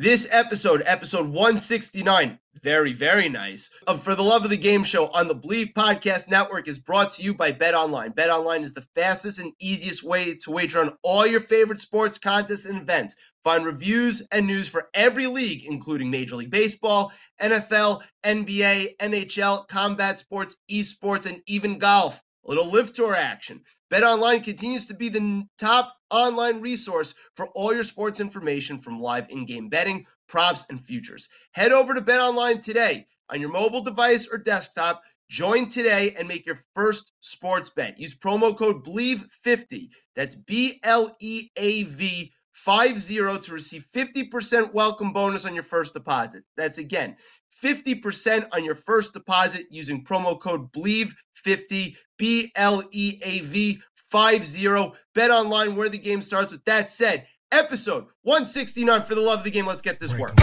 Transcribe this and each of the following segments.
This episode, episode 169, very, very nice, of For the Love of the Game show on the Bleav Podcast Network is brought to you by Bet Online. Bet Online is the fastest and easiest way to wager on all your favorite sports contests and events. Find reviews and news for every league, including Major League Baseball, NFL, NBA, NHL, combat sports, esports, and even golf. A little LIV tour action. BetOnline continues to be the top online resource for all your sports information from live in-game betting, props, and futures. Head over to BetOnline today on your mobile device or desktop. Join today and make your first sports bet. Use promo code BLEAV50. That's B L E A V 50 to receive 50% welcome bonus on your first deposit. That's again 50% on your first deposit using promo code BLEAV50, B L E A V 50. Bet online where the game starts. With that said, episode 169 for the love of the game. Let's get this work.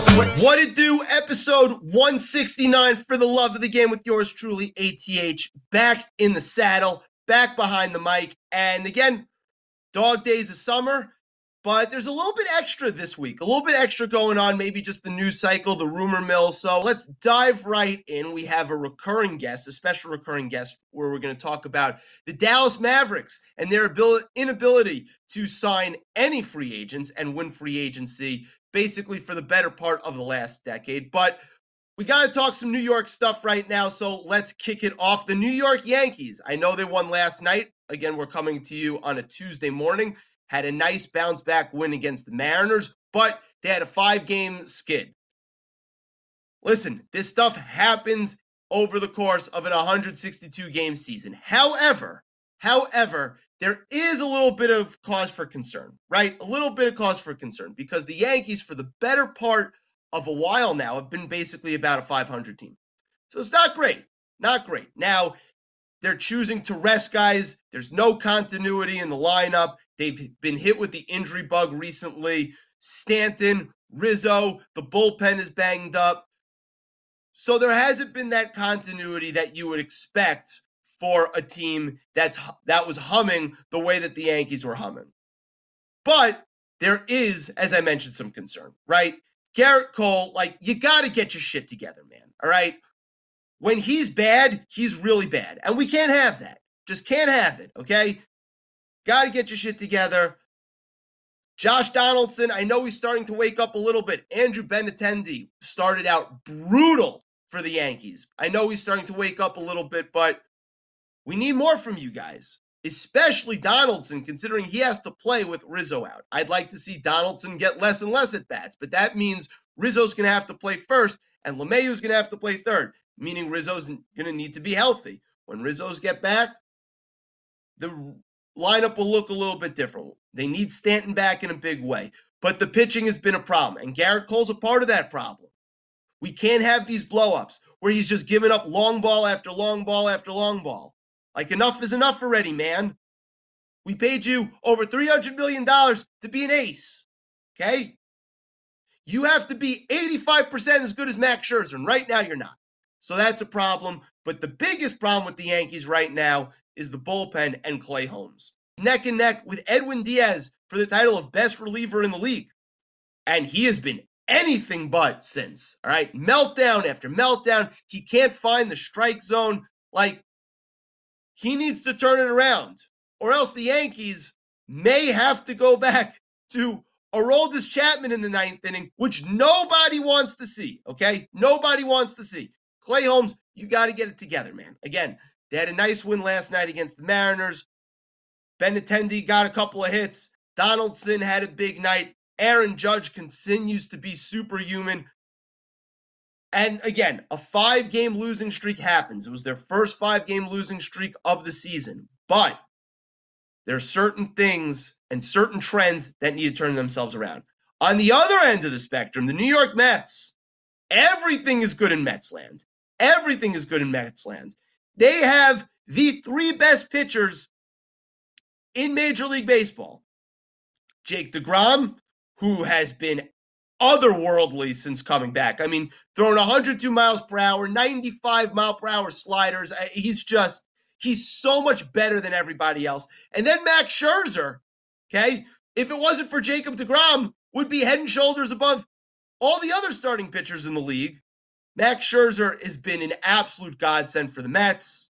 What it do? Episode 169 for the love of the game with yours truly, ATH, back in the saddle, back behind the mic. And again, dog days of summer, but there's a little bit extra this week, a little bit extra going on, maybe just the news cycle, the rumor mill. So let's dive right in. We have a recurring guest, a special recurring guest, where we're going to talk about the Dallas Mavericks and their ability, inability to sign any free agents and win free agency basically for the better part of the last decade. But we got to talk some New York stuff right now. So let's kick it off. The New York Yankees, I know they won last night. Again, we're coming to you on a Tuesday morning. Had a nice bounce back win against the Mariners, but they had a five game skid. Listen, this stuff happens over the course of an 162 game season. However, however, there is a little bit of cause for concern, right? A little bit of cause for concern because the Yankees, for the better part of a while now, have been basically about a 500 team. So it's not great. Not great. Now, they're choosing to rest guys. There's no continuity in the lineup. They've been hit with the injury bug recently. Stanton, Rizzo, the bullpen is banged up. So there hasn't been that continuity that you would expect for a team that's that was humming the way that the Yankees were humming. But there is, as I mentioned, some concern, right? Gerrit Cole, like you got to get your shit together, man. All right. When he's bad, he's really bad. And we can't have that. Just can't have it. Okay. Got to get your shit together. Josh Donaldson, I know he's starting to wake up a little bit. Andrew Benintendi started out brutal for the Yankees. I know he's starting to wake up a little bit, but we need more from you guys, especially Donaldson, considering he has to play with Rizzo out. I'd like to see Donaldson get less and less at bats, but that means Rizzo's going to have to play first and LeMahieu's going to have to play third, meaning Rizzo's going to need to be healthy. When Rizzo's get back, the lineup will look a little bit different. They need Stanton back in a big way. But the pitching has been a problem, and Gerrit Cole's a part of that problem. We can't have these blowups where he's just giving up long ball after long ball after long ball. Like, enough is enough already, man. We paid you over $300 million to be an ace. Okay? You have to be 85% as good as Max Scherzer, and right now you're not. So that's a problem. But the biggest problem with the Yankees right now is the bullpen and Clay Holmes. Neck and neck with Edwin Diaz for the title of best reliever in the league. And he has been anything but since. All right. Meltdown after meltdown. He can't find the strike zone. Like, he needs to turn it around, or else the Yankees may have to go back to Aroldis Chapman in the ninth inning, which nobody wants to see. Okay. Nobody wants to see. Clay Holmes, you got to get it together, man. Again, they had a nice win last night against the Mariners. Benintendi got a couple of hits. Donaldson had a big night. Aaron Judge continues to be superhuman. And again, a five game losing streak happens. It was their first five game losing streak of the season. But there are certain things and certain trends that need to turn themselves around. On the other end of the spectrum, the New York Mets, everything is good in Mets land. Everything is good in Mets land. They have the three best pitchers in Major League Baseball. Jake DeGrom, who has been otherworldly since coming back. I mean, throwing 102 miles per hour, 95 mile per hour sliders. Eh, he's just, he's so much better than everybody else. And then Max Scherzer, okay? If it wasn't for Jacob DeGrom, would be head and shoulders above all the other starting pitchers in the league. Max Scherzer has been an absolute godsend for the Mets,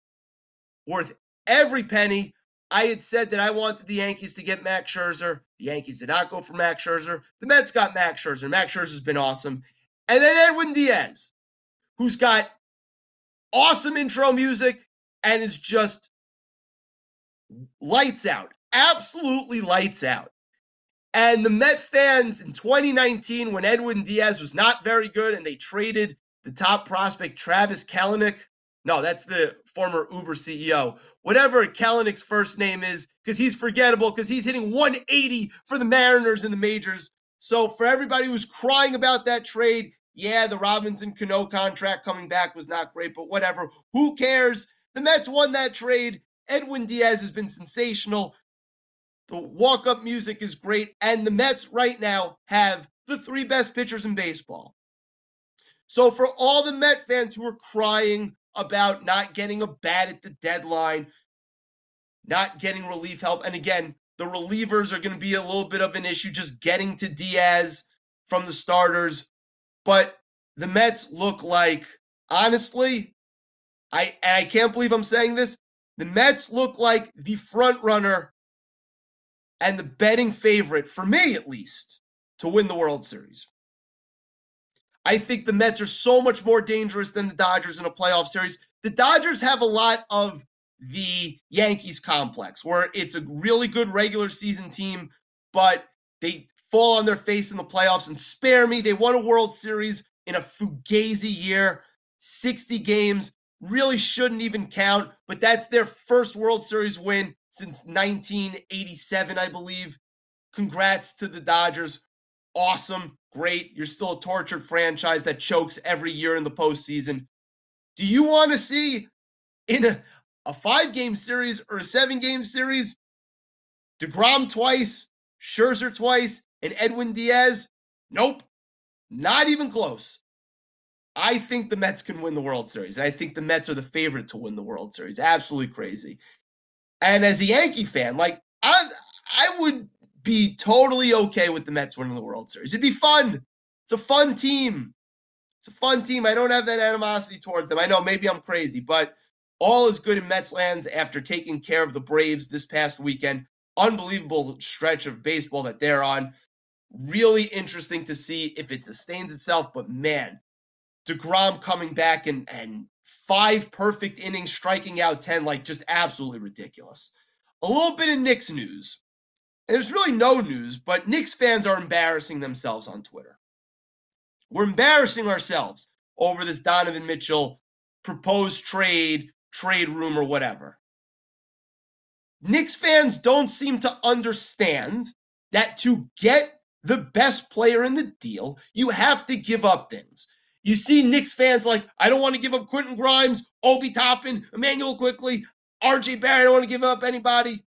worth every penny. I had said that I wanted the Yankees to get Max Scherzer. The Yankees did not go for Max Scherzer. The Mets got Max Scherzer. Max Scherzer's been awesome. And then Edwin Diaz, who's got awesome intro music and is just lights out. Absolutely lights out. And the Met fans in 2019, when Edwin Diaz was not very good and they traded the top prospect, Travis Kalanick. No, that's the former Uber CEO. Whatever Kalanick's first name is, because he's forgettable, because he's hitting 180 for the Mariners in the majors. So for everybody who's crying about that trade, yeah, the Robinson Cano contract coming back was not great, but whatever. Who cares? The Mets won that trade. Edwin Diaz has been sensational. The walk up music is great. And the Mets right now have the three best pitchers in baseball. So for all the Met fans who are crying about not getting a bat at the deadline, not getting relief help, and again, the relievers are going to be a little bit of an issue just getting to Diaz from the starters. But the Mets look like, honestly, I I can't believe I'm saying this. The Mets look like the front runner and the betting favorite, for me at least, to win the World Series. I think the Mets are so much more dangerous than the Dodgers in a playoff series. The Dodgers have a lot of the Yankees complex where it's a really good regular season team, but they fall on their face in the playoffs and spare me. They won a World Series in a fugazi year, 60 games, really shouldn't even count, but that's their first World Series win since 1987, I believe. Congrats to the Dodgers. Awesome great. You're still a tortured franchise that chokes every year in the postseason. Do you want to see in a, a five game series or a seven game series DeGrom twice, Scherzer twice, and Edwin Diaz? Nope. Not even close. I think the Mets can win the World Series. And I think the Mets are the favorite to win the World Series. Absolutely crazy. And as a Yankee fan, like I I would be totally okay with the Mets winning the World Series. It'd be fun. It's a fun team. It's a fun team. I don't have that animosity towards them. I know maybe I'm crazy, but all is good in Mets lands after taking care of the Braves this past weekend. Unbelievable stretch of baseball that they're on. Really interesting to see if it sustains itself. But man, DeGrom coming back and, and five perfect innings, striking out 10, like just absolutely ridiculous. A little bit of Knicks news there's really no news, but Knicks fans are embarrassing themselves on Twitter. We're embarrassing ourselves over this Donovan Mitchell proposed trade, trade rumor, whatever. Knicks fans don't seem to understand that to get the best player in the deal, you have to give up things. You see Knicks fans like, I don't want to give up Quentin Grimes, Obi Toppin, Immanuel Quickley, RJ Barrett. I don't want to give up anybody.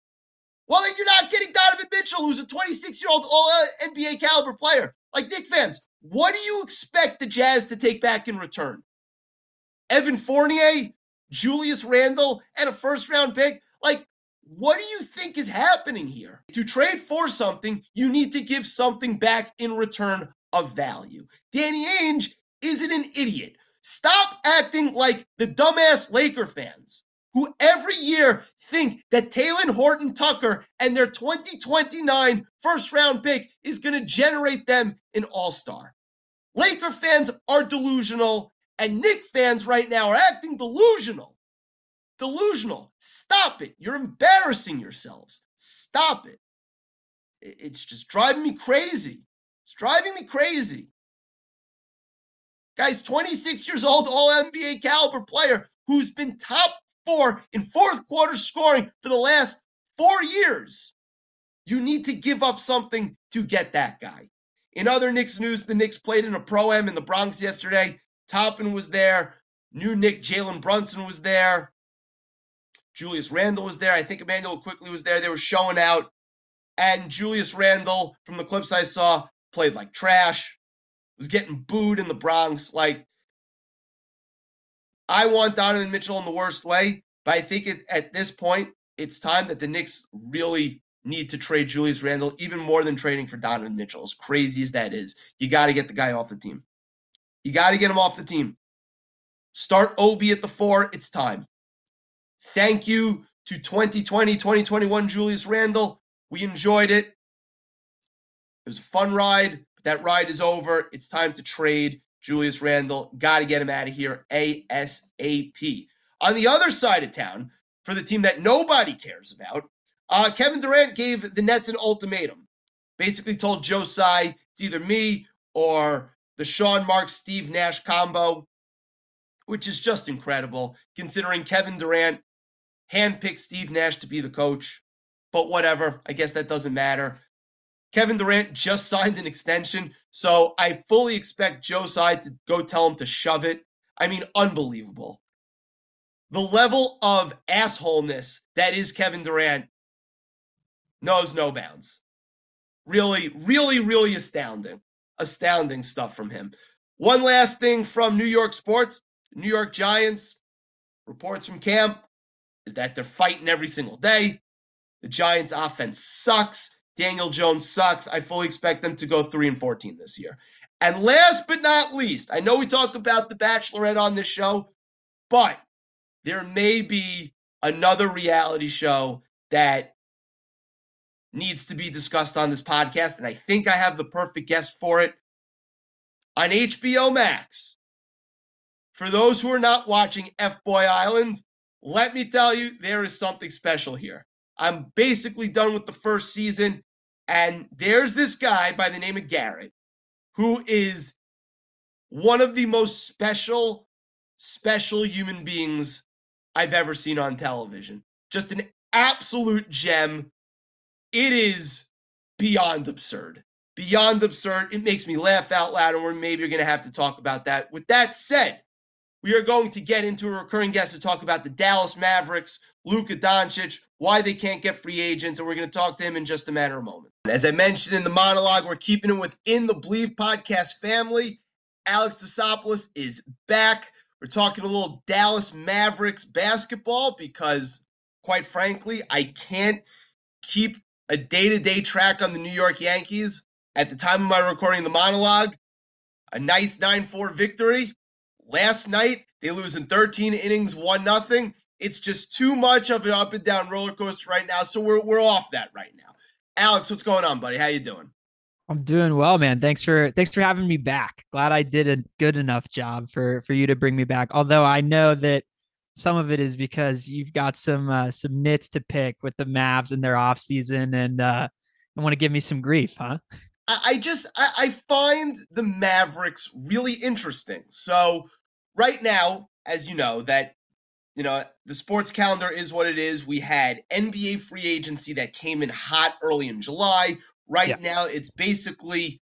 Well, then you're not getting Donovan Mitchell, who's a 26 year old uh, NBA caliber player. Like Knick fans, what do you expect the Jazz to take back in return? Evan Fournier, Julius Randle, and a first round pick? Like, what do you think is happening here? To trade for something, you need to give something back in return of value. Danny Ainge isn't an idiot. Stop acting like the dumbass Laker fans who every year think that Talen Horton Tucker and their 2029 first round pick is going to generate them an all star. Laker fans are delusional, and Knick fans right now are acting delusional. Delusional. Stop it. You're embarrassing yourselves. Stop it. It's just driving me crazy. It's driving me crazy. Guys, 26 years old, all NBA caliber player who's been top four in fourth quarter scoring for the last four years. You need to give up something to get that guy. In other Knicks news, the Knicks played in a pro am in the Bronx yesterday. Toppin was there. New Knick Jalen Brunson was there. Julius Randle was there. I think Immanuel Quickley was there. They were showing out. And Julius Randle, from the clips I saw, played like trash, was getting booed in the Bronx. Like, I want Donovan Mitchell in the worst way, but I think it, at this point, it's time that the Knicks really need to trade Julius Randle even more than trading for Donovan Mitchell. As crazy as that is, you got to get the guy off the team. You got to get him off the team. Start Obi at the four. It's time. Thank you to 2020, 2021 Julius Randle. We enjoyed it. It was a fun ride, but that ride is over. It's time to trade Julius Randle. Got to get him out of here ASAP. On the other side of town, for the team that nobody cares about, uh, Kevin Durant gave the Nets an ultimatum. Basically told Joe Tsai, it's either me or the Sean Marks Steve Nash combo, which is just incredible considering Kevin Durant handpicked Steve Nash to be the coach. But whatever, I guess that doesn't matter. Kevin Durant just signed an extension, so I fully expect Joe Tsai to go tell him to shove it. I mean, unbelievable. The level of assholeness that is Kevin Durant knows no bounds. Really, really, really astounding. Astounding stuff from him. One last thing from New York sports New York Giants reports from camp is that they're fighting every single day. The Giants offense sucks. Daniel Jones sucks. I fully expect them to go 3 and 14 this year. And last but not least, I know we talk about the Bachelorette on this show, but there may be another reality show that needs to be discussed on this podcast, and I think I have the perfect guest for it. On HBO Max, for those who are not watching F Boy Island, let me tell you, there is something special here. I'm basically done with the first season, and there's this guy by the name of Garrett who is one of the most special, special human beings I've ever seen on television. Just an absolute gem it is beyond absurd. Beyond absurd. It makes me laugh out loud, and we're maybe going to have to talk about that. With that said, we are going to get into a recurring guest to talk about the Dallas Mavericks, Luka Doncic, why they can't get free agents, and we're going to talk to him in just a matter of moment. As I mentioned in the monologue, we're keeping it within the Bleav podcast family. Alex Desopoulos is back. We're talking a little Dallas Mavericks basketball because, quite frankly, I can't keep a day to day track on the New York Yankees. At the time of my recording the monologue, a nice 9 4 victory. Last night, they lose in 13 innings, 1 nothing. It's just too much of an up and down roller coaster right now. So we're, we're off that right now. Alex, what's going on, buddy? How you doing? I'm doing well, man. Thanks for thanks for having me back. Glad I did a good enough job for for you to bring me back. Although I know that some of it is because you've got some uh, some nits to pick with the Mavs in their off season, and uh, I want to give me some grief, huh? I just I, I find the Mavericks really interesting. So right now, as you know, that you know, the sports calendar is what it is. We had NBA free agency that came in hot early in July. Right Yeah. now, it's basically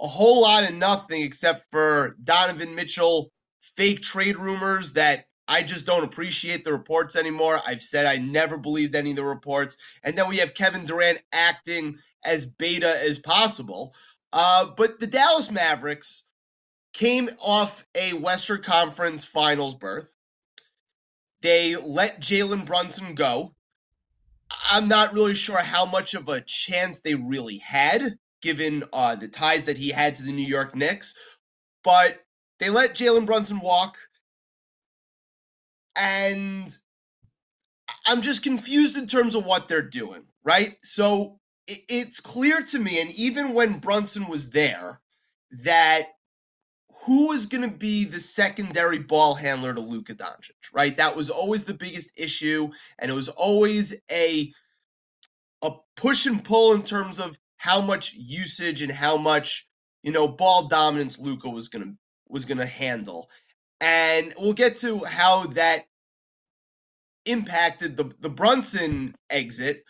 a whole lot of nothing except for Donovan Mitchell fake trade rumors that I just don't appreciate the reports anymore. I've said I never believed any of the reports. And then we have Kevin Durant acting as beta as possible. Uh, but the Dallas Mavericks came off a Western Conference finals berth. They let Jalen Brunson go. I'm not really sure how much of a chance they really had, given uh, the ties that he had to the New York Knicks. But they let Jalen Brunson walk. And I'm just confused in terms of what they're doing, right? So it's clear to me, and even when Brunson was there, that who is going to be the secondary ball handler to Luka Doncic, right? That was always the biggest issue, and it was always a a push and pull in terms of how much usage and how much you know ball dominance Luka was going to was going to handle. And we'll get to how that impacted the the Brunson exit,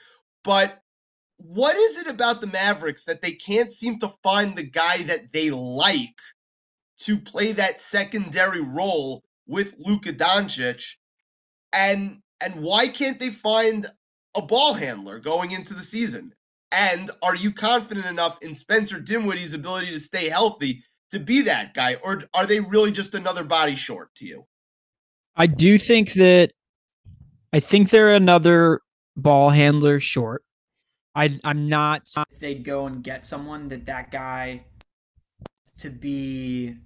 but what is it about the Mavericks that they can't seem to find the guy that they like to play that secondary role with Luka Doncic? And and why can't they find a ball handler going into the season? And are you confident enough in Spencer Dinwiddie's ability to stay healthy to be that guy, or are they really just another body short to you? I do think that I think they're another ball handler short. I I'm not if they'd go and get someone that that guy to be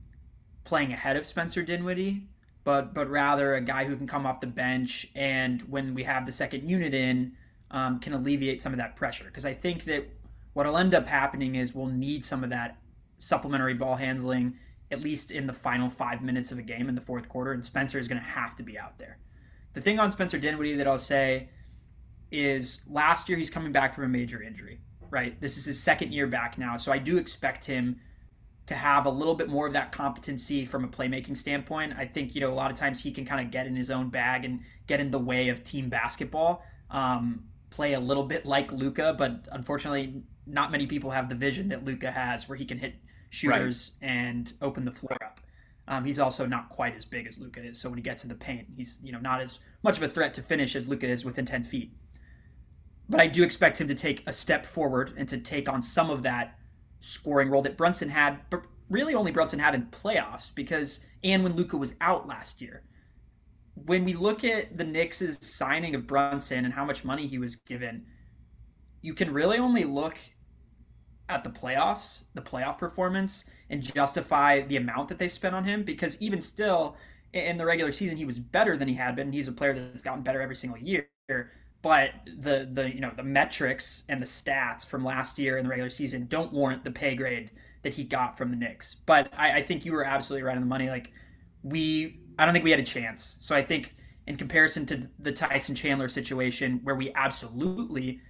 playing ahead of Spencer Dinwiddie, but but rather a guy who can come off the bench and when we have the second unit in, um, can alleviate some of that pressure. Because I think that what'll end up happening is we'll need some of that supplementary ball handling at least in the final five minutes of a game in the fourth quarter, and Spencer is going to have to be out there. The thing on Spencer Dinwiddie that I'll say is last year he's coming back from a major injury, right? This is his second year back now, so I do expect him to have a little bit more of that competency from a playmaking standpoint. I think, you know, a lot of times he can kind of get in his own bag and get in the way of team basketball. Um, play a little bit like Luka, but unfortunately, not many people have the vision that Luka has where he can hit shooters right. and open the floor up. Um, he's also not quite as big as Luka is, so when he gets in the paint, he's you know not as much of a threat to finish as Luka is within ten feet. But I do expect him to take a step forward and to take on some of that scoring role that Brunson had, but really only Brunson had in playoffs because and when Luka was out last year. When we look at the Knicks' signing of Brunson and how much money he was given, you can really only look at the playoffs, the playoff performance, and justify the amount that they spent on him because even still in the regular season he was better than he had been. He's a player that's gotten better every single year. But the the you know the metrics and the stats from last year in the regular season don't warrant the pay grade that he got from the Knicks. But I, I think you were absolutely right on the money. Like we I don't think we had a chance. So I think in comparison to the Tyson Chandler situation where we absolutely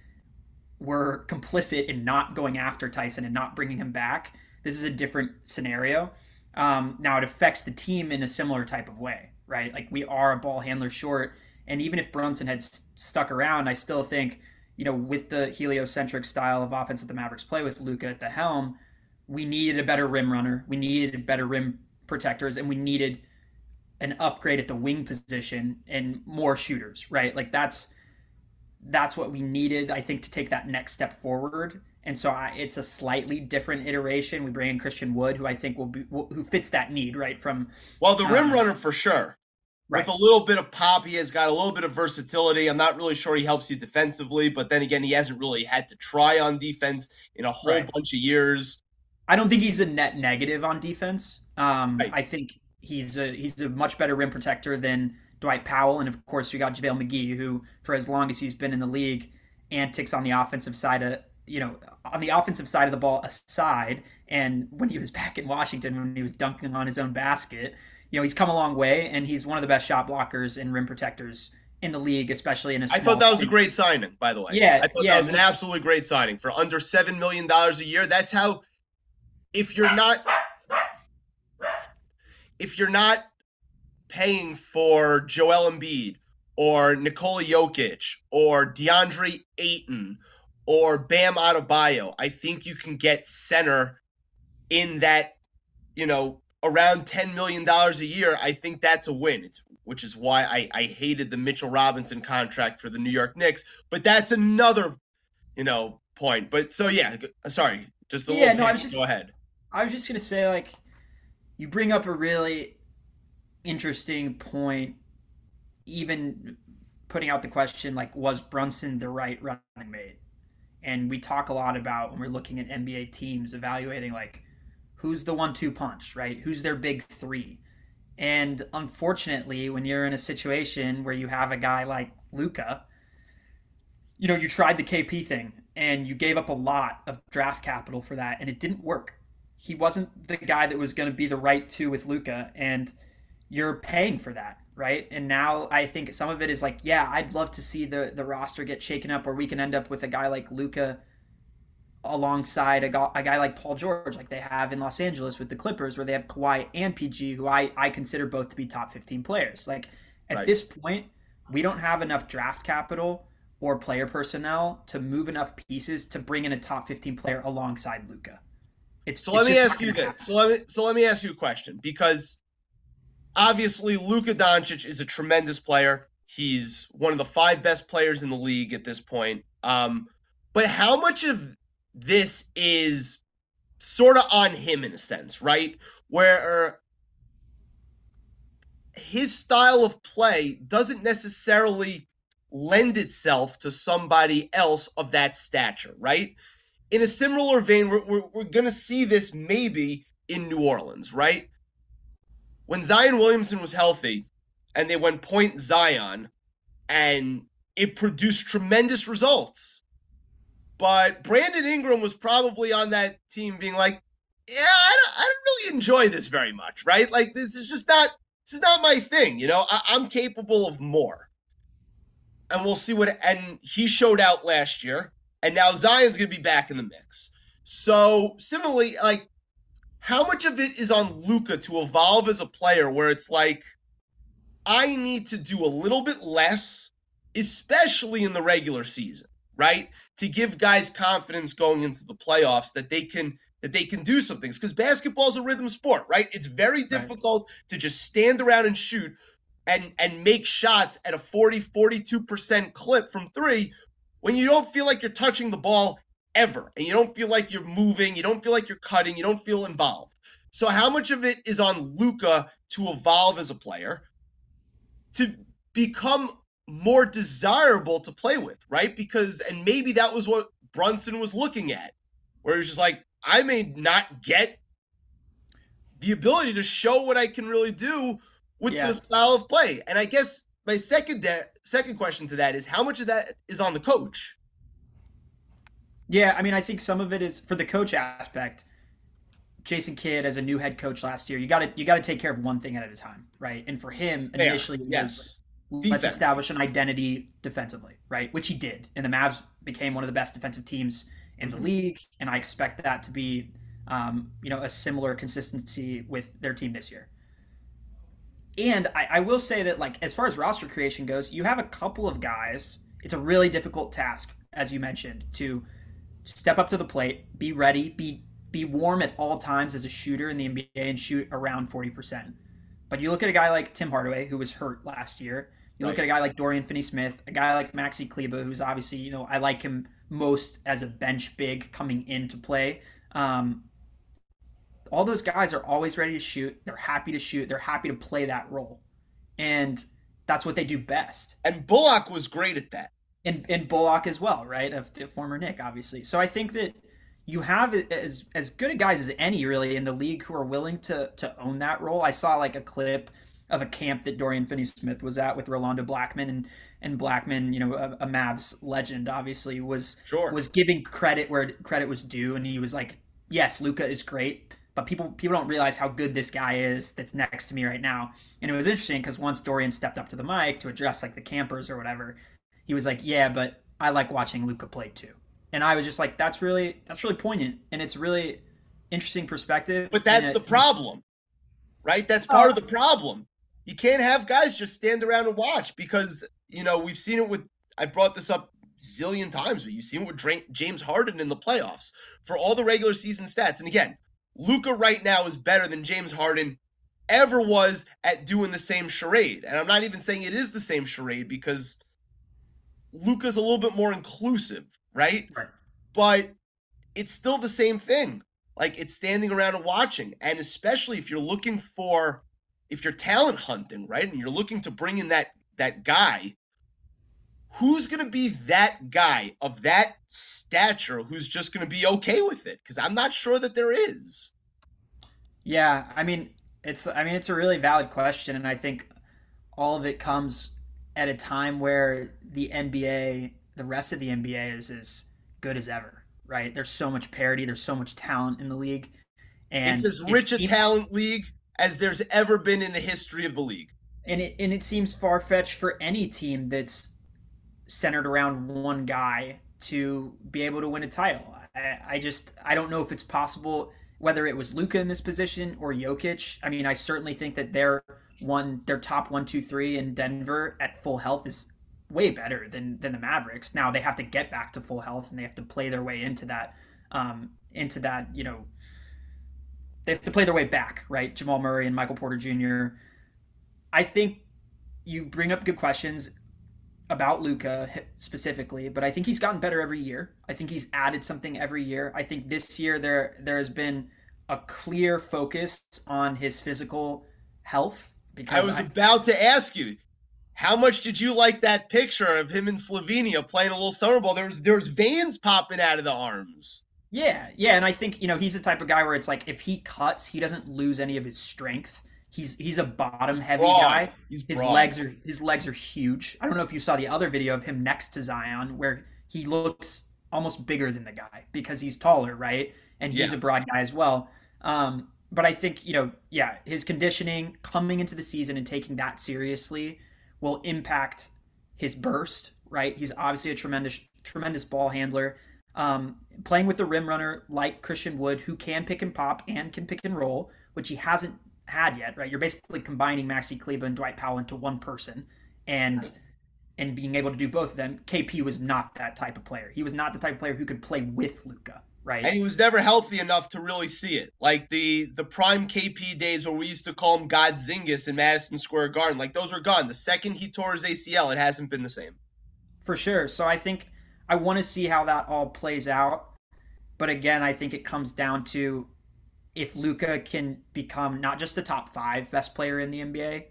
were complicit in not going after Tyson and not bringing him back. This is a different scenario. Um, now it affects the team in a similar type of way, right? Like we are a ball handler short, and even if Brunson had st- stuck around, I still think, you know, with the heliocentric style of offense that the Mavericks play with Luka at the helm, we needed a better rim runner, we needed better rim protectors, and we needed an upgrade at the wing position and more shooters, right? Like that's that's what we needed, I think, to take that next step forward. And so I, it's a slightly different iteration. We bring in Christian Wood, who I think will be who fits that need, right? From well, the rim um, runner for sure. Right. With a little bit of pop, he has got a little bit of versatility. I'm not really sure he helps you defensively, but then again, he hasn't really had to try on defense in a whole right. bunch of years. I don't think he's a net negative on defense. Um, right. I think he's a he's a much better rim protector than Dwight Powell, and of course we got JaVale McGee, who for as long as he's been in the league, antics on the offensive side of you know on the offensive side of the ball aside, and when he was back in Washington when he was dunking on his own basket, you know he's come a long way, and he's one of the best shot blockers and rim protectors in the league, especially in a. I thought that was a great signing, by the way. Yeah, I thought yeah, that was an absolutely great signing for under seven million dollars a year. That's how, if you're not, if you're not paying for Joel Embiid or Nikola Jokic or DeAndre Ayton or Bam Adebayo, I think you can get center in that, you know, around $10 million a year. I think that's a win. It's which is why I, I hated the Mitchell Robinson contract for the New York Knicks. But that's another, you know, point. But so yeah, sorry, just a yeah, little. No, tangent. just, Go ahead. I was just gonna say like, you bring up a really interesting point. Even putting out the question like, was Brunson the right running mate? And we talk a lot about when we're looking at NBA teams evaluating like, who's the one-two punch, right? Who's their big three? And unfortunately, when you're in a situation where you have a guy like Luka, you know, you tried the KP thing and you gave up a lot of draft capital for that and it didn't work. He wasn't the guy that was going to be the right two with Luka and you're paying for that, right? And now I think some of it is like, yeah, I'd love to see the the roster get shaken up where we can end up with a guy like Luka alongside a guy, a guy like Paul George, like they have in Los Angeles with the Clippers, where they have Kawhi and PG, who I, I consider both to be top 15 players. Like at right. this point, we don't have enough draft capital or player personnel to move enough pieces to bring in a top 15 player alongside Luka. It's so it's let me ask you this. So let me so let me ask you a question because obviously Luka Doncic is a tremendous player. He's one of the five best players in the league at this point. Um, but how much of this is sort of on him in a sense, right? Where his style of play doesn't necessarily lend itself to somebody else of that stature, right? In a similar vein, we're, we're, we're going to see this maybe in New Orleans, right? When Zion Williamson was healthy and they went point Zion and it produced tremendous results but Brandon Ingram was probably on that team being like, yeah, I don't, I don't really enjoy this very much, right? Like this is just not this is not my thing, you know. I, I'm capable of more, and we'll see what. And he showed out last year, and now Zion's gonna be back in the mix. So similarly, like, how much of it is on Luka to evolve as a player, where it's like, I need to do a little bit less, especially in the regular season right? To give guys confidence going into the playoffs that they can that they can do some things because basketball is a rhythm sport, right? It's very difficult right. to just stand around and shoot and and make shots at a 40 42% clip from 3 when you don't feel like you're touching the ball ever and you don't feel like you're moving, you don't feel like you're cutting, you don't feel involved. So how much of it is on Luka to evolve as a player? To become more desirable to play with, right? Because and maybe that was what Brunson was looking at, where he was just like, I may not get the ability to show what I can really do with yeah. the style of play. And I guess my second de- second question to that is how much of that is on the coach? Yeah, I mean, I think some of it is for the coach aspect. Jason Kidd as a new head coach last year, you got to you got to take care of one thing at a time, right? And for him, initially, yes. Defense. let's establish an identity defensively, right? Which he did. And the Mavs became one of the best defensive teams in the mm-hmm. league. And I expect that to be, um, you know, a similar consistency with their team this year. And I, I will say that, like, as far as roster creation goes, you have a couple of guys. It's a really difficult task, as you mentioned, to step up to the plate, be ready, be be warm at all times as a shooter in the NBA and shoot around 40%. But you look at a guy like Tim Hardaway, who was hurt last year, you right. look at a guy like Dorian Finney-Smith, a guy like Maxi Kleber, who's obviously you know I like him most as a bench big coming into play. Um, all those guys are always ready to shoot. They're happy to shoot. They're happy to play that role, and that's what they do best. And Bullock was great at that. And and Bullock as well, right? Of the former Knick, obviously. So I think that you have as as good a guys as any really in the league who are willing to to own that role. I saw like a clip of a camp that Dorian Finney-Smith was at with Rolando Blackman and and Blackman, you know, a, a Mavs legend, obviously was sure. was giving credit where credit was due, and he was like, "Yes, Luka is great, but people people don't realize how good this guy is that's next to me right now." And it was interesting because once Dorian stepped up to the mic to address like the campers or whatever, he was like, "Yeah, but I like watching Luka play too." And I was just like, "That's really that's really poignant, and it's really interesting perspective." But that's the problem, right? That's part uh, of the problem you can't have guys just stand around and watch because you know, we've seen it with, I brought this up zillion times, but you've seen it with Dra- James Harden in the playoffs for all the regular season stats. And again, Luka right now is better than James Harden ever was at doing the same charade. And I'm not even saying it is the same charade because Luka's a little bit more inclusive, right? Right. But it's still the same thing. Like it's standing around and watching. And especially if you're looking for if you're talent hunting, right? And you're looking to bring in that that guy, who's going to be that guy of that stature who's just going to be okay with it? Cuz I'm not sure that there is. Yeah, I mean, it's I mean, it's a really valid question and I think all of it comes at a time where the NBA, the rest of the NBA is as good as ever, right? There's so much parity, there's so much talent in the league. And it's as rich a talent league as there's ever been in the history of the league. and it and it seems far fetched for any team that's centered around one guy to be able to win a title. I, I just I don't know if it's possible whether it was Luka in this position or Jokic. I mean, I certainly think that their one their top one two three in Denver at full health is way better than than the Mavericks. Now they have to get back to full health and they have to play their way into that um, into that you know they have to play their way back, right? Jamal Murray and Michael Porter Jr. I think you bring up good questions about Luka specifically, but I think he's gotten better every year. I think he's added something every year. I think this year there there has been a clear focus on his physical health Because I was I- about to ask you, how much did you like that picture of him in Slovenia playing a little summer ball? There was there was veins popping out of the arms. Yeah, yeah, and I think you know he's the type of guy where it's like if he cuts, he doesn't lose any of his strength. He's he's a bottom heavy Broad. guy. He's His broad. legs are his legs are huge. I don't know if you saw the other video of him next to Zion where he looks almost bigger than the guy because he's taller, right? And he's Yeah. a broad guy as well. Um, but I think you know, yeah, his conditioning coming into the season and taking that seriously will impact his burst, right? He's obviously a tremendous tremendous ball handler. Um, playing with the rim runner like Christian Wood, who can pick and pop and can pick and roll, which he hasn't had yet, right? You're basically combining Maxi Kleber and Dwight Powell into one person, and and being able to do both of them. KP was not that type of player. He was not the type of player who could play with Luka, right? and he was never healthy enough to really see it. Like the the prime KP days where we used to call him Godzingis in Madison Square Garden, like those are gone. The second he tore his ACL, it hasn't been the same. For sure. So I think I want to see how that all plays out. But again, I think it comes down to if Luka can become not just a top five best player in the NBA,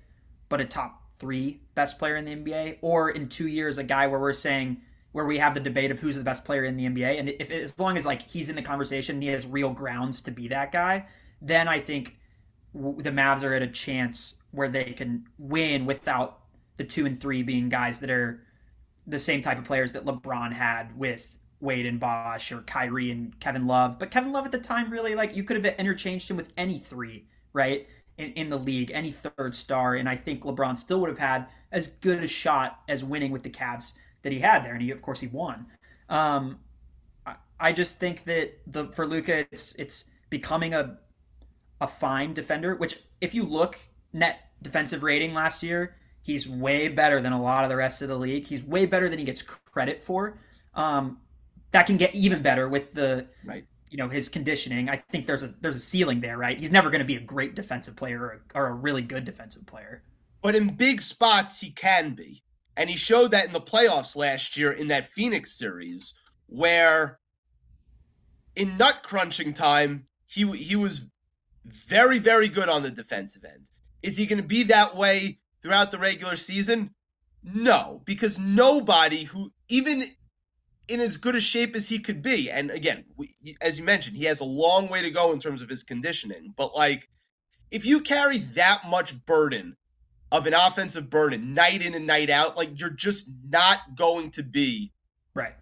but a top three best player in the NBA, or in two years, a guy where we're saying where we have the debate of who's the best player in the NBA, and if as long as like he's in the conversation, he has real grounds to be that guy, then I think the Mavs are at a chance where they can win without the two and three being guys that are the same type of players that LeBron had with Wade and Bosh or Kyrie and Kevin Love. But Kevin Love at the time really like you could have interchanged him with any three, right? In, in the league, any third star, and I think LeBron still would have had as good a shot as winning with the Cavs that he had there, and he of course he won. Um, I, I just think that the for Luka, it's it's becoming a a fine defender. Which if you look net defensive rating last year, he's way better than a lot of the rest of the league. He's way better than he gets credit for. Um, that can get even better with the Right. you know his conditioning. I think there's a there's a ceiling there, right? He's never going to be a great defensive player or a, or a really good defensive player. But in big spots, he can be. And he showed that in the playoffs last year in that Phoenix series, where in nut crunching time, he he was very, very good on the defensive end. Is he going to be that way throughout the regular season? No, because nobody who, even in as good a shape as he could be, and again, we, as you mentioned, he has a long way to go in terms of his conditioning, but like, if you carry that much burden of an offensive burden night in and night out, like you're just not going to be Right.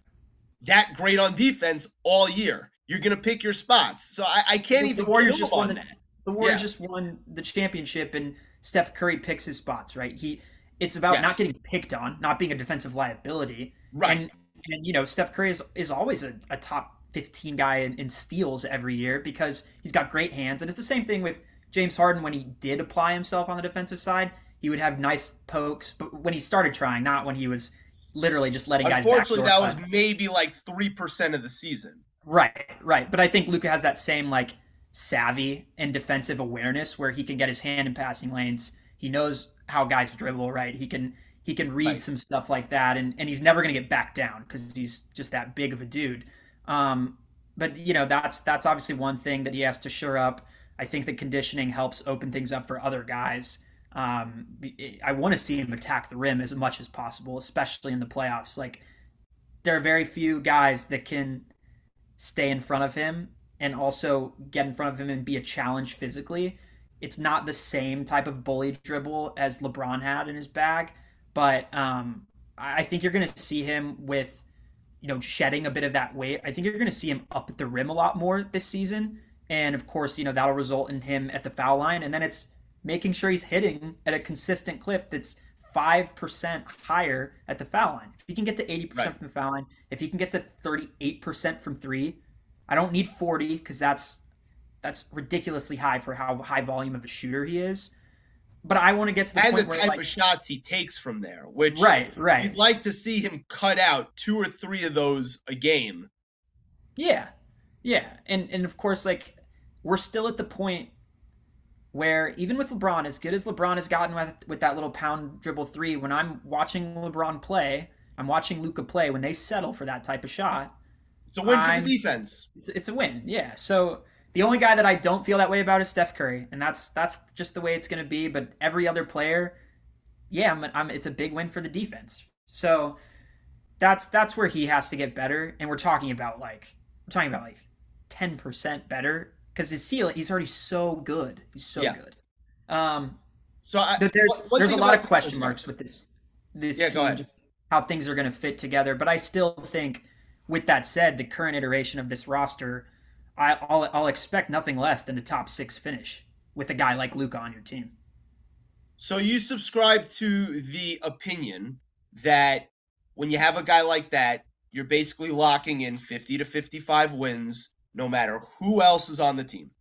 that great on defense all year. You're gonna pick your spots. So I, I can't The even Warriors kill just won that. The Warriors Yeah. just won the championship, and Steph Curry picks his spots. Right. He. It's about Yeah. not getting picked on, not being a defensive liability. Right. And, and you know, Steph Curry is, is always a, a top 15 guy in, in steals every year because he's got great hands. And it's the same thing with James Harden when he did apply himself on the defensive side. He would have nice pokes, but when he started trying, not when he was literally just letting guys. Unfortunately, that was maybe like three percent of the season. Right, right. But I think Luka has that same like savvy and defensive awareness where he can get his hand in passing lanes. He knows how guys dribble, right? He can he can read Right. some stuff like that and, and he's never gonna get back down because he's just that big of a dude. Um, but you know, that's that's obviously one thing that he has to shore up. I think the conditioning helps open things up for other guys. Um, I want to see him attack the rim as much as possible, especially in the playoffs. Like there are very few guys that can stay in front of him and also get in front of him and be a challenge physically. It's not the same type of bully dribble as LeBron had in his bag, but um, I think you're going to see him with, you know, shedding a bit of that weight. I think you're going to see him up at the rim a lot more this season, and of course, you know that'll result in him at the foul line, and then it's making sure he's hitting at a consistent clip that's five percent higher at the foul line. If he can get to eighty percent Right. from the foul line, if he can get to thirty-eight percent from three, I don't need forty because that's that's ridiculously high for how high volume of a shooter he is. But I want to get to the and the point where type like, of shots he takes from there, which right, right, you'd like to see him cut out two or three of those a game. Yeah. Yeah. And and of course like we're still at the point where even with LeBron, as good as LeBron has gotten with with that little pound dribble three, when I'm watching LeBron play, I'm watching Luka play, when they settle for that type of shot, It's a win for I'm- the defense. it's it's a win. Yeah. So the only guy that I don't feel that way about is Steph Curry, and that's that's just the way it's going to be. But every other player, yeah, I'm, I'm, it's a big win for the defense. So that's that's where he has to get better, and we're talking about like we're talking about like ten percent better because his ceiling he's already so good. He's so Yeah. good. Um, So I, but there's one- one there's a lot of question marks with this this Yeah, team, go ahead. how things are going to fit together. But I still think, with that said, the current iteration of this roster, I, I'll I'll expect nothing less than a top six finish with a guy like Luka on your team. So you subscribe to the opinion that when you have a guy like that, you're basically locking in 50 to 55 wins no matter who else is on the team.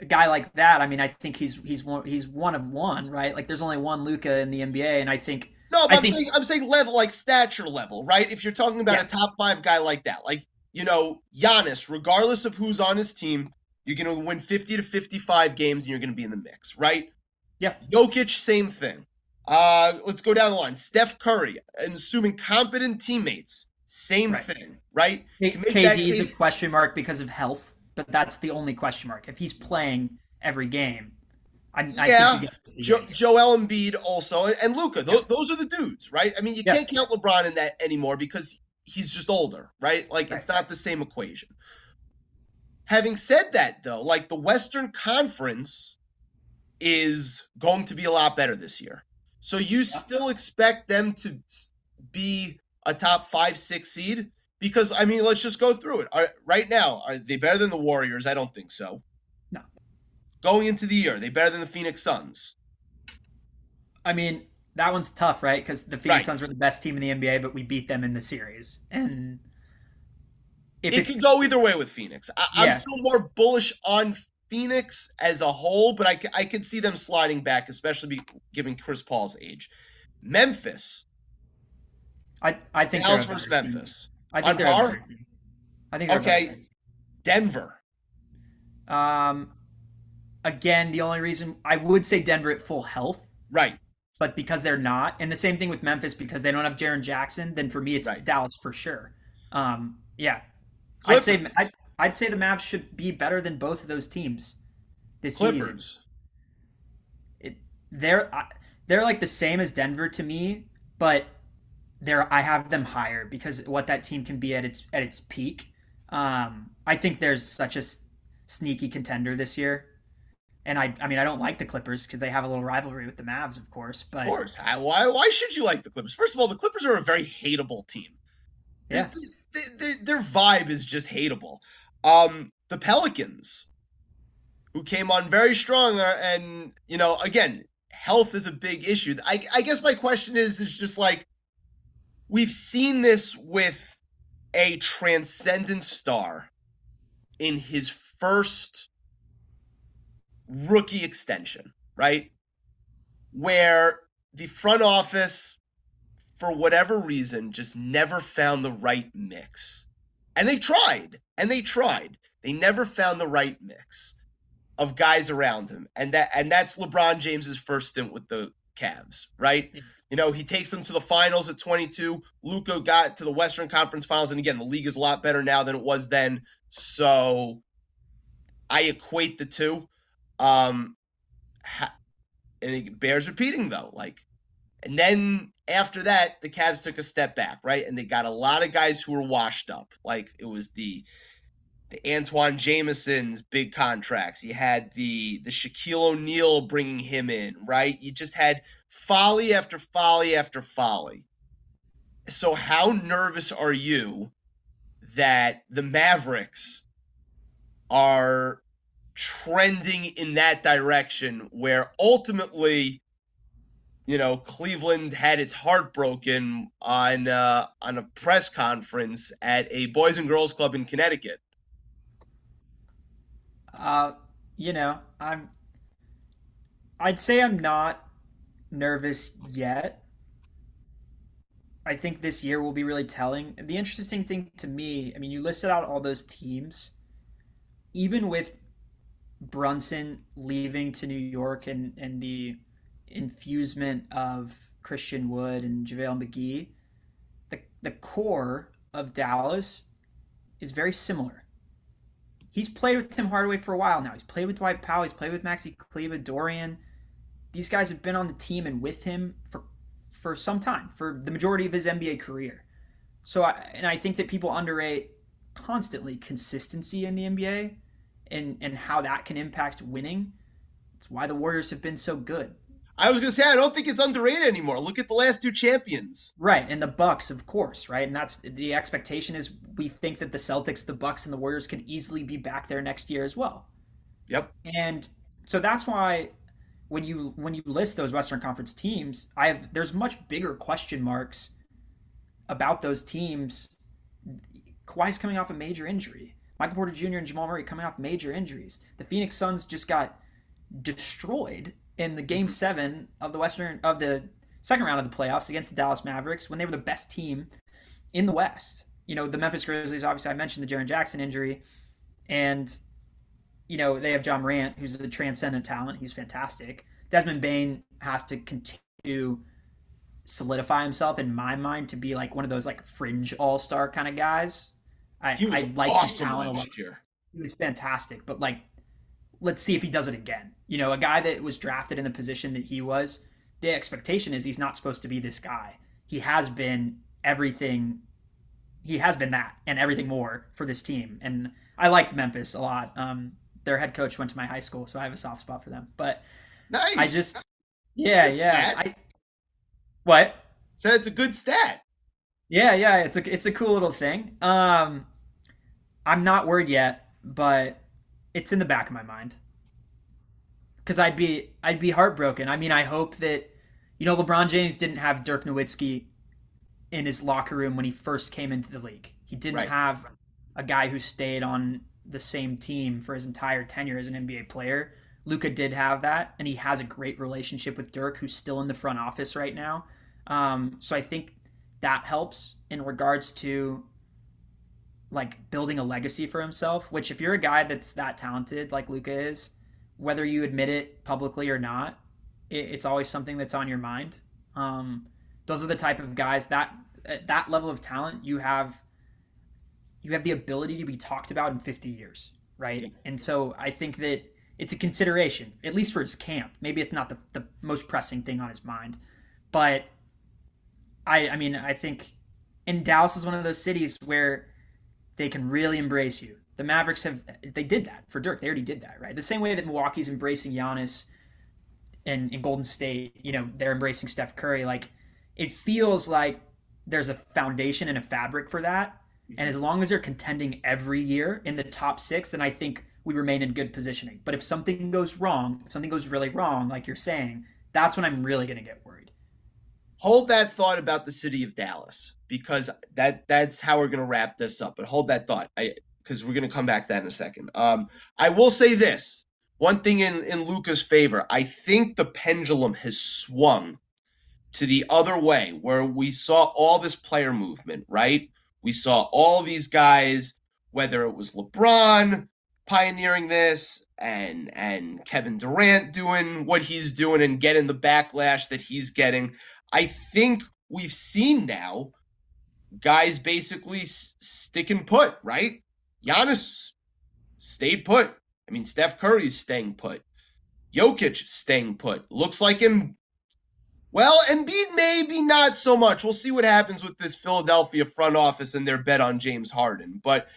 A guy like that, I mean, I think he's he's one he's one of one, right? Like there's only one Luka in the NBA, and I think No, but I I'm think- saying I'm saying level like stature level, right? If you're talking about Yeah. a top 5 guy like that, like, you know, Giannis, regardless of who's on his team, you're going to win 50 to 55 games and you're going to be in the mix, right? Yeah. Jokic, same thing. Uh, let's go down the line. Steph Curry, and assuming competent teammates, same Right. thing, right? You can make that KD is a question mark because of health, but that's the only question mark. If he's playing every game, I, I Yeah, think he Jo- Joel Embiid also, and, and Luka. Those, those are the dudes, right? I mean, you Yeah. can't count LeBron in that anymore because he's just older, right? Like it's not the same equation. Having said that, though, like the Western Conference is going to be a lot better this year. So you still expect them to be a top five, six seed? Because I mean, let's just go through it. Are, right now, are they better than the Warriors? I don't think so. Going into the year, are they better than the Phoenix Suns? I mean, that one's tough, right? Because the Phoenix Right. Suns were the best team in the NBA, but we beat them in the series. And if it it, could go either way with Phoenix. I, I'm Yeah. still more bullish on Phoenix as a whole, but I, I could see them sliding back, especially be, given Chris Paul's age. Memphis, I, I think Dallas versus. Memphis. I think On they're? I think they're Okay. Denver. Um, again, the only reason I would say Denver at full health, Right. but because they're not, and the same thing with Memphis because they don't have Jaren Jackson, then for me it's Right. Dallas for sure. Um, yeah, I'd say I'd, I'd say the Mavs should be better than both of those teams this season. Clippers. It, they're I- they're like the same as Denver to me, but they're I have them higher because what that team can be at its at its peak. Um, I think there's such a s- sneaky contender this year, and I I mean I don't like the Clippers because they have a little rivalry with the Mavs, of course, but Of course. Why, why should you like the Clippers? First of all, the Clippers are a very hateable team. yeah, They- they- their vibe is just hateable. Um, the Pelicans, who came on very strong, and you know, again, health is a big issue. I, I guess my question is, is just like we've seen this with a transcendent star in his first rookie extension, right? Where the front office, for whatever reason, just never found the right mix. And they tried, and they tried. They never found the right mix of guys around him. And that and that's LeBron James's first stint with the Cavs, right? You know, he takes them to the finals at 22. Luka got to the Western Conference Finals, and again, the league is a lot better now than it was then. So I equate the two. Um, ha- and it bears repeating though, like, and then after that, the Cavs took a step back, right? And they got a lot of guys who were washed up. Like it was the the Antawn Jamison's big contracts. You had the the Shaquille O'Neal bringing him in, right? You just had folly after folly after folly. So how nervous are you that the Mavericks are trending in that direction where ultimately you know Cleveland had its heart broken on uh, on a press conference at a Boys and Girls Club in Connecticut uh, you know, I'm. I'd say I'm not nervous yet. I think this year will be really telling. The interesting thing to me, I mean, you listed out all those teams. Even with Brunson leaving to New York and, and the infusement of Christian Wood and JaVale McGee, the, the core of Dallas is very similar he's played with Tim Hardaway for a while now. He's played with Dwight Powell. He's played with Maxi Kleber, Dorian. These guys have been on the team and with him for for some time, for the majority of his NBA career. So, I, and I think that people underrate constantly consistency in the NBA and and how that can impact winning. It's why the Warriors have been so good. I was gonna say I don't think it's underrated anymore. Look at the last two champions. Right, and the Bucks, of course, right? And that's the expectation is we think that the Celtics, the Bucks, and the Warriors can easily be back there next year as well. Yep. And so that's why when you when you list those Western Conference teams, I have there's much bigger question marks about those teams. Kawhi's coming off a major injury. Michael Porter Jr. and Jamal Murray coming off major injuries. The Phoenix Suns just got destroyed in the game mm-hmm. seven of the Western of the second round of the playoffs against the Dallas Mavericks when they were the best team in the West. You know, the Memphis Grizzlies, obviously I mentioned the Jaren Jackson injury. And, you know, they have Ja Morant, who's a transcendent talent. He's fantastic. Desmond Bane has to continue solidify himself in my mind to be like one of those like fringe all-star kind of guys. I, I like awesome his talent last year. He was fantastic, but like let's see if he does it again. You know, a guy that was drafted in the position that he was, the expectation is he's not supposed to be this guy. He has been everything. He has been that and everything more for this team. And I liked Memphis a lot. Um, their head coach went to my high school, so I have a soft spot for them. But nice. I just, yeah, That's yeah. I, what? So it's a good stat. Yeah, yeah. It's a it's a cool little thing. Um, I'm not worried yet, but it's in the back of my mind because I'd be I'd be heartbroken. I mean, I hope that you know LeBron James didn't have Dirk Nowitzki in his locker room when he first came into the league. He didn't right. have a guy who stayed on the same team for his entire tenure as an NBA player. Luka did have that, and he has a great relationship with Dirk, who's still in the front office right now. Um, so I think that helps in regards to like building a legacy for himself. Which, if you're a guy that's that talented like Luka is, whether you admit it publicly or not, it, it's always something that's on your mind. Um, those are the type of guys that at that level of talent you have you have the ability to be talked about in 50 years, right? Yeah. And so I think that it's a consideration, at least for his camp. Maybe it's not the, the most pressing thing on his mind, but I I mean I think and Dallas is one of those cities where they can really embrace you. The Mavericks have they did that for Dirk. They already did that, right? The same way that Milwaukee's embracing Giannis and in Golden State, you know, they're embracing Steph Curry. Like it feels like there's a foundation and a fabric for that. And as long as they're contending every year in the top six, then I think we remain in good positioning. But if something goes wrong, if something goes really wrong, like you're saying, that's when I'm really to get worried. Hold that thought about the city of Dallas because that that's how we're to wrap this up. But hold that thought, because we're to come back to that in a second. Um, I will say this: one thing in, in Luka's favor, I think the pendulum has swung to the other way where we saw all this player movement, right? We saw all these guys, whether it was LeBron pioneering this and and Kevin Durant doing what he's doing and getting the backlash that he's getting. I think we've seen now guys basically s- stick and put, right? Giannis stayed put. I mean, Steph Curry's staying put. Jokic staying put. Looks like him. Well, Embiid maybe not so much. We'll see what happens with this Philadelphia front office and their bet on James Harden. But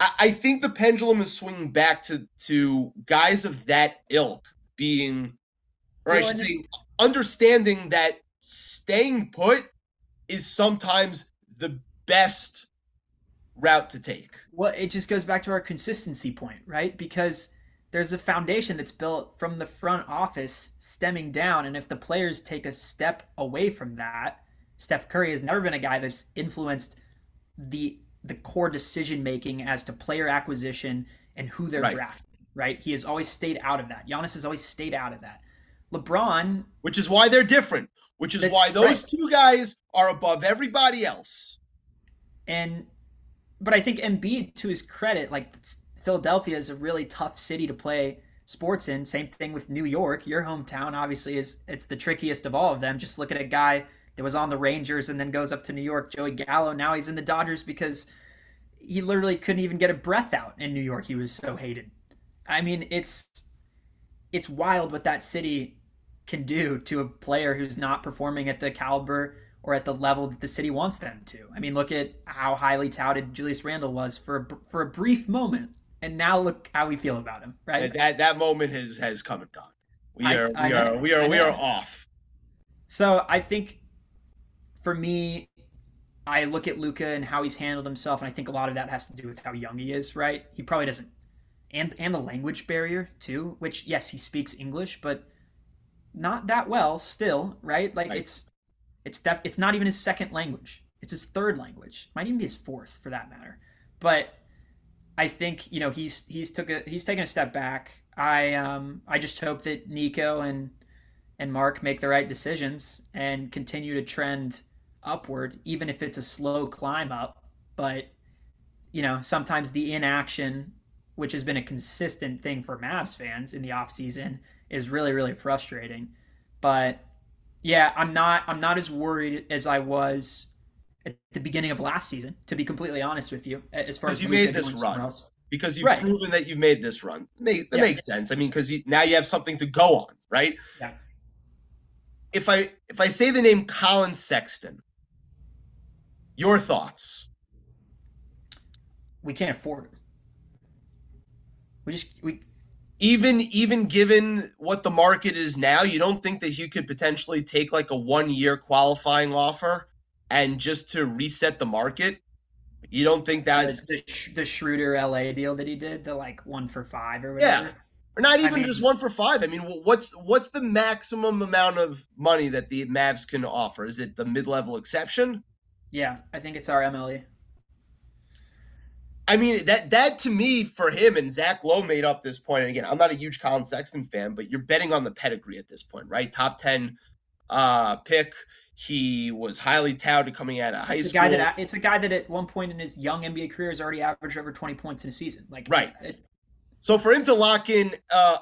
I, I think the pendulum is swinging back to to guys of that ilk being, or I should say, understanding that staying put is sometimes the best route to take. Well, it just goes back to our consistency point, right? Because there's a foundation that's built from the front office stemming down. And if the players take a step away from that, Steph Curry has never been a guy that's influenced the the core decision making as to player acquisition and who they're Right. drafting, right? He has always stayed out of that. Giannis has always stayed out of that. LeBron, which is why they're different. Which is why those right. two guys are above everybody else. and but I think Embiid, to his credit, like Philadelphia is a really tough city to play sports in. Same thing with New York. Your hometown, obviously, is it's the trickiest of all of them. Just look at a guy that was on the Rangers and then goes up to New York, Joey Gallo. Now he's in the Dodgers because he literally couldn't even get a breath out in New York. He was so hated. I mean, it's it's wild what that city can do to a player who's not performing at the caliber or at the level that the city wants them to. I mean, look at how highly touted Julius Randle was for a, for a brief moment, and now look how we feel about him, right? That that moment has has come and gone. We are I we know. are we are we are off. So I think for me, I look at Luka and how he's handled himself, and I think a lot of that has to do with how young he is, right? He probably doesn't, and and the language barrier too. Which yes, he speaks English, but not that well still, right? Like Right. it's it's def- it's not even his second language. It's his third language. Might even be his fourth for that matter. But I think you know he's he's took a he's taken a step back. I um I just hope that Nico and and Mark make the right decisions and continue to trend upward, even if it's a slow climb up. But you know sometimes the inaction, which has been a consistent thing for Mavs fans in the offseason, is really really frustrating. But yeah, I'm not I'm not as worried as I was at the beginning of last season. To be completely honest with you, as far as you made this run. Because you've Right. proven that you've made this run. Make, that Yeah. makes sense. I mean, because you, now you have something to go on, right? Yeah. If I if I say the name Colin Sexton, your thoughts? We can't afford it. We just we even even given what the market is now, you don't think that you could potentially take like a one year qualifying offer and just to reset the market? You don't think that's the, the Schroeder LA deal that he did, the like one for five or whatever. yeah, or not I even mean- just one for five? I mean, what's what's the maximum amount of money that the Mavs can offer? Is it the mid level exception? Yeah, I think it's our. MLE. I mean that that to me for him and Zach Lowe made up this point. And again, I'm not a huge Colin Sexton fan, but you're betting on the pedigree at this point, right? Top ten uh, pick. He was highly touted coming out of high It's a school. guy that it's a guy that at one point in his young NBA career has already averaged over 20 points in a season. Like Right. it- so for him to lock in uh,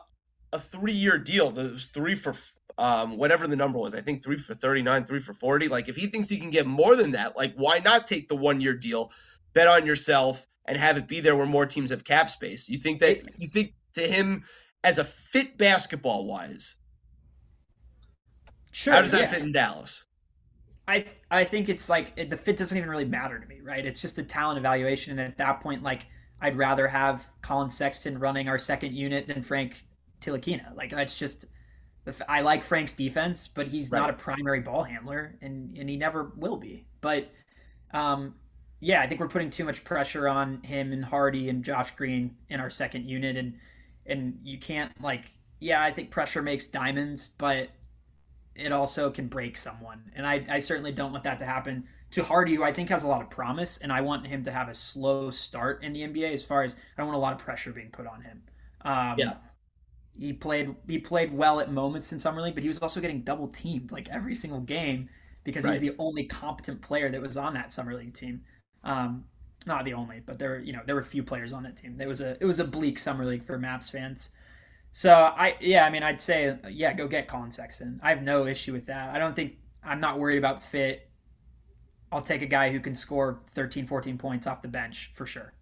a three year deal, that was three for um, whatever the number was. I think three for 39, three for 40. Like if he thinks he can get more than that, like why not take the one year deal, bet on yourself, and have it be there where more teams have cap space? You think that you think to him as a fit basketball wise, sure. how does that yeah. fit in Dallas? I I think it's like it, the fit doesn't even really matter to me, right? It's just a talent evaluation, and at that point, like I'd rather have Colin Sexton running our second unit than Frank Ntilikina. Like that's just I like Frank's defense, but he's not a primary ball handler, and and he never will be. But um, yeah, I think we're putting too much pressure on him and Hardy and Josh Green in our second unit, and and you can't like yeah, I think pressure makes diamonds, but it also can break someone. And I, I certainly don't want that to happen to Hardy, who I think has a lot of promise, and I want him to have a slow start in the NBA as far as I don't want a lot of pressure being put on him. Um, Yeah. He played he played well at moments in summer league, but he was also getting double teamed like every single game because right. he was the only competent player that was on that summer league team. Um, not the only, but there were you know there were a few players on that team. It was a it was a bleak summer league for Mavs fans. So I yeah I mean I'd say yeah go get Colin Sexton. I have no issue with that. I don't think I'm not worried about fit. I'll take a guy who can score 13 14 points off the bench for sure.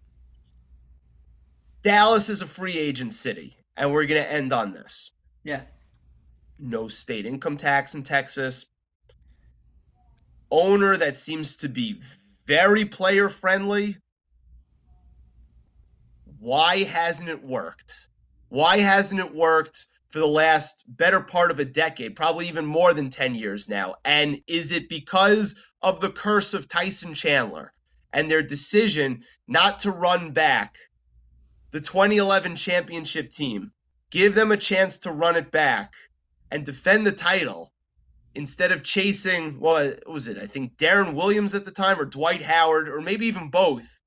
Dallas is a free agent city and we're going to end on this. Yeah. No state income tax in Texas. Owner that seems to be very player friendly. Why hasn't it worked? Why hasn't it worked for the last better part of a decade, probably even more than 10 years now? And is it because of the curse of Tyson Chandler and their decision not to run back the 2011 championship team, give them a chance to run it back and defend the title instead of chasing, well, what was it? I think Deron Williams at the time or Dwight Howard or maybe even both.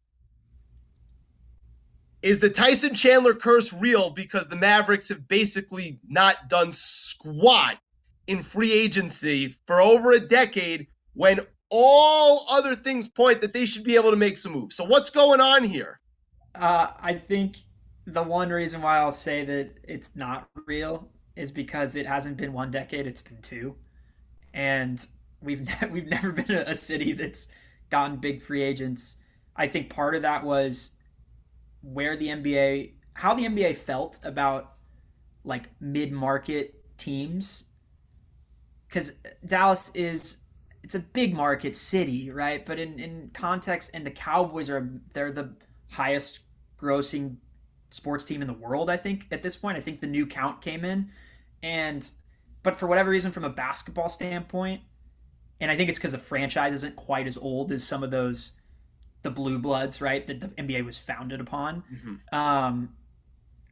Is the Tyson Chandler curse real because the Mavericks have basically not done squat in free agency for over a decade when all other things point that they should be able to make some moves? So, what's going on here? Uh, I think the one reason why I'll say that it's not real is because it hasn't been one decade; it's been two, and we've ne- we've never been a, a city that's gotten big free agents. I think part of that was where the NBA, how the NBA felt about like mid-market teams, because Dallas is it's a big market city, right? But in in context, and the Cowboys are they're the highest grossing sports team in the world, I think, at this point. I think the new count came in. And, but for whatever reason, from a basketball standpoint, and I think it's because the franchise isn't quite as old as some of those, the blue bloods, right, that the NBA was founded upon. Mm-hmm. Um,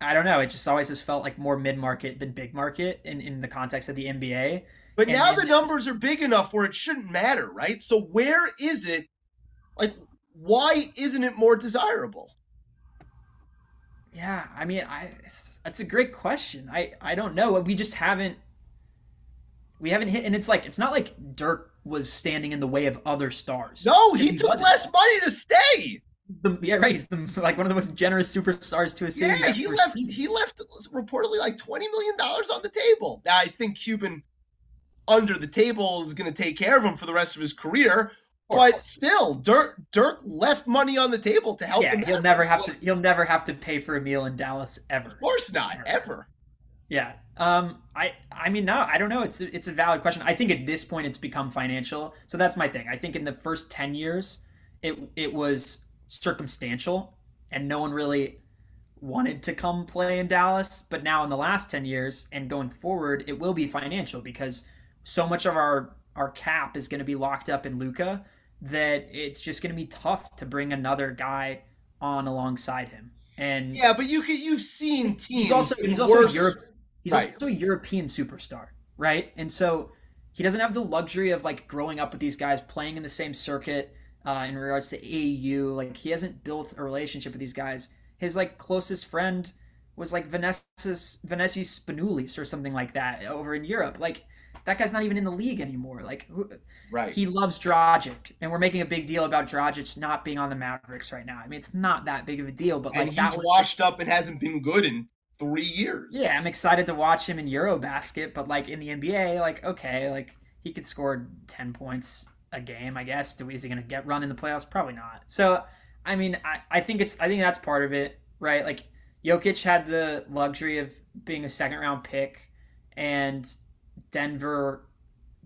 I don't know. It just always has felt like more mid market than big market in, in the context of the NBA. But and, now and, the numbers are big enough where it shouldn't matter, right? So where is it? Like, why isn't it more desirable? Yeah, I mean, I that's a great question. I I don't know. We just haven't we haven't hit, and it's like it's not like Dirk was standing in the way of other stars. No, he, he took less money to stay. The, yeah, right. He's the, like one of the most generous superstars to a city. Yeah, he left. Seen. He left reportedly like twenty million dollars on the table. Now I think Cuban under the table is going to take care of him for the rest of his career. But still, Dirk Dirk left money on the table to help. Him. Yeah, he'll never have to. He'll never have to pay for a meal in Dallas ever. Of course not, ever. ever. Yeah. Um. I. I mean, no. I don't know. It's. A, it's a valid question. I think at this point it's become financial. So that's my thing. I think in the first ten years, it it was circumstantial, and no one really wanted to come play in Dallas. But now in the last ten years and going forward, it will be financial because so much of our our cap is going to be locked up in Luka that it's just going to be tough to bring another guy on alongside him. And yeah, but you could you've seen teams. He's also he's also a Europe, he's right. also a European superstar, right? And so he doesn't have the luxury of like growing up with these guys, playing in the same circuit. Uh, in regards to AAU, like he hasn't built a relationship with these guys. His like closest friend was like Vanessa Vassilis Spanoulis or something like that over in Europe. Like that guy's not even in the league anymore. Like, right? He loves Dragic, and we're making a big deal about Dragic not being on the Mavericks right now. I mean, it's not that big of a deal, but like and he's washed the... up and hasn't been good in three years. Yeah, I'm excited to watch him in EuroBasket, but like in the NBA, like okay, like he could score ten points a game, I guess. Do is he going to get run in the playoffs? Probably not. So, I mean, I, I think it's I think that's part of it, right? Like Jokic had the luxury of being a second round pick and Denver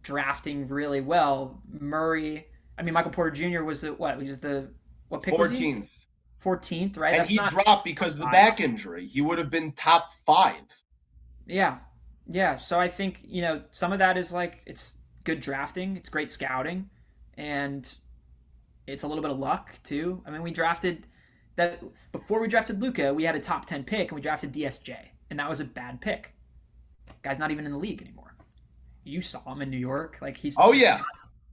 drafting really well. Murray, I mean Michael Porter Jr. was the what? He was the what pick 14th. Was he? 14th, right? And That's he dropped because of the back injury. He would have been top five. Yeah, yeah. So I think you know some of that is like it's good drafting, it's great scouting, and it's a little bit of luck too. I mean, we drafted that before we drafted Luka, we had a top ten pick, and we drafted DSJ, and that was a bad pick. Guy's not even in the league anymore you saw him in New York. Like he's oh yeah, not,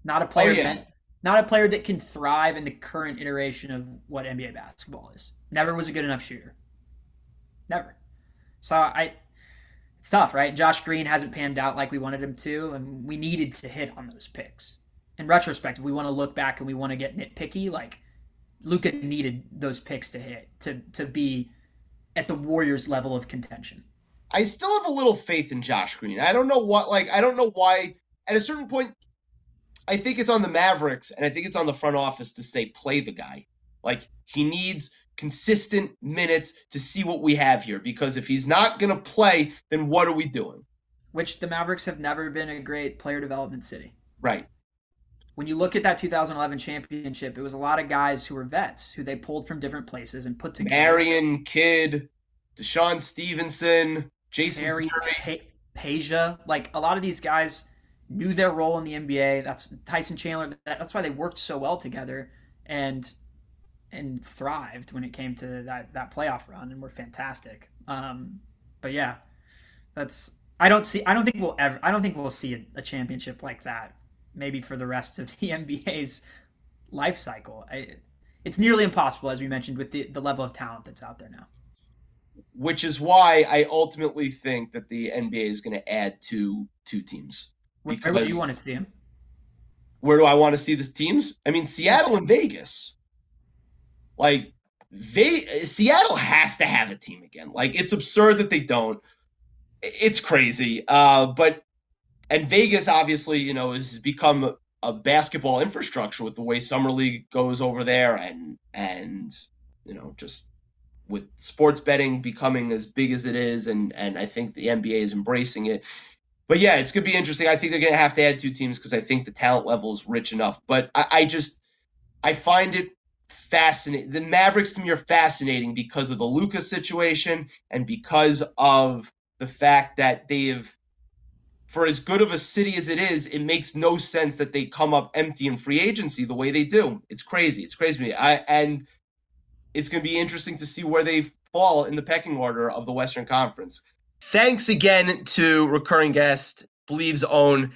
not, a oh, player, oh, yeah. meant, not a player that can thrive in the current iteration of what NBA basketball is. Never was a good enough shooter. Never. So I, it's tough, right? Josh Green hasn't panned out like we wanted him to, and we needed to hit on those picks. In retrospect, if we want to look back and we want to get nitpicky, like Luka needed those picks to hit to to be at the Warriors level of contention. I still have a little faith in Josh Green. I don't know what like I don't know why at a certain point I think it's on the Mavericks and I think it's on the front office to say play the guy. Like he needs consistent minutes to see what we have here because if he's not going to play then what are we doing? Which the Mavericks have never been a great player development city. Right. When you look at that 2011 championship, it was a lot of guys who were vets who they pulled from different places and put together. Marion, Kidd, DeShawn Stevenson, Jason Harry, Terry. Peja, like a lot of these guys knew their role in the NBA. That's Tyson Chandler. That's why they worked so well together and and thrived when it came to that that playoff run and were fantastic. Um, but yeah, that's I don't see. I don't think we'll ever. I don't think we'll see a, a championship like that. Maybe for the rest of the NBA's life cycle. I, it's nearly impossible, as we mentioned, with the, the level of talent that's out there now which is why I ultimately think that the NBA is going to add two two teams. Where do you want to see them? Where do I want to see the teams? I mean, Seattle and Vegas. Like, they Seattle has to have a team again. Like, it's absurd that they don't. It's crazy. Uh, but and Vegas obviously, you know, has become a basketball infrastructure with the way summer league goes over there, and and you know just with sports betting becoming as big as it is, and and I think the NBA is embracing it. But yeah, it's gonna be interesting. I think they're gonna have to add two teams because I think the talent level is rich enough. But I, I just I find it fascinating. The Mavericks to me are fascinating because of the Luka's situation and because of the fact that they've for as good of a city as it is, it makes no sense that they come up empty in free agency the way they do. It's crazy. It's crazy to me. I and it's going to be interesting to see where they fall in the pecking order of the Western Conference. Thanks again to recurring guest, Bleav's own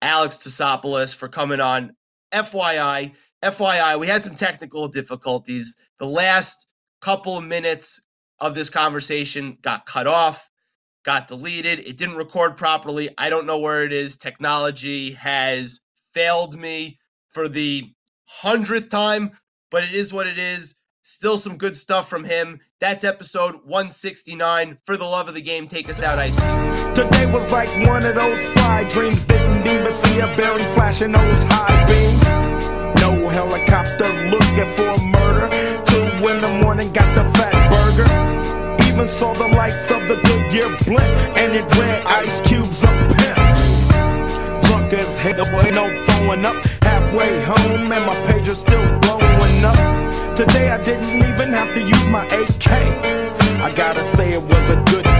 Alex Tassopoulos for coming on. FYI, FYI, we had some technical difficulties. The last couple of minutes of this conversation got cut off, got deleted. It didn't record properly. I don't know where it is. Technology has failed me for the hundredth time, but it is what it is. Still some good stuff from him. That's episode 169. For the love of the game, take us out, Ice Cube. Today was like one of those fly dreams. Didn't even see a berry flashing those high beams. No helicopter looking for a murder. Two in the morning, got the fat burger. Even saw the lights of the Goodyear blimp, and it read ice cubes up pimp. Drunk as hell, boy, no throwing up. Halfway home, and my pager's still. Today I didn't even have to use my AK. I gotta say it was a good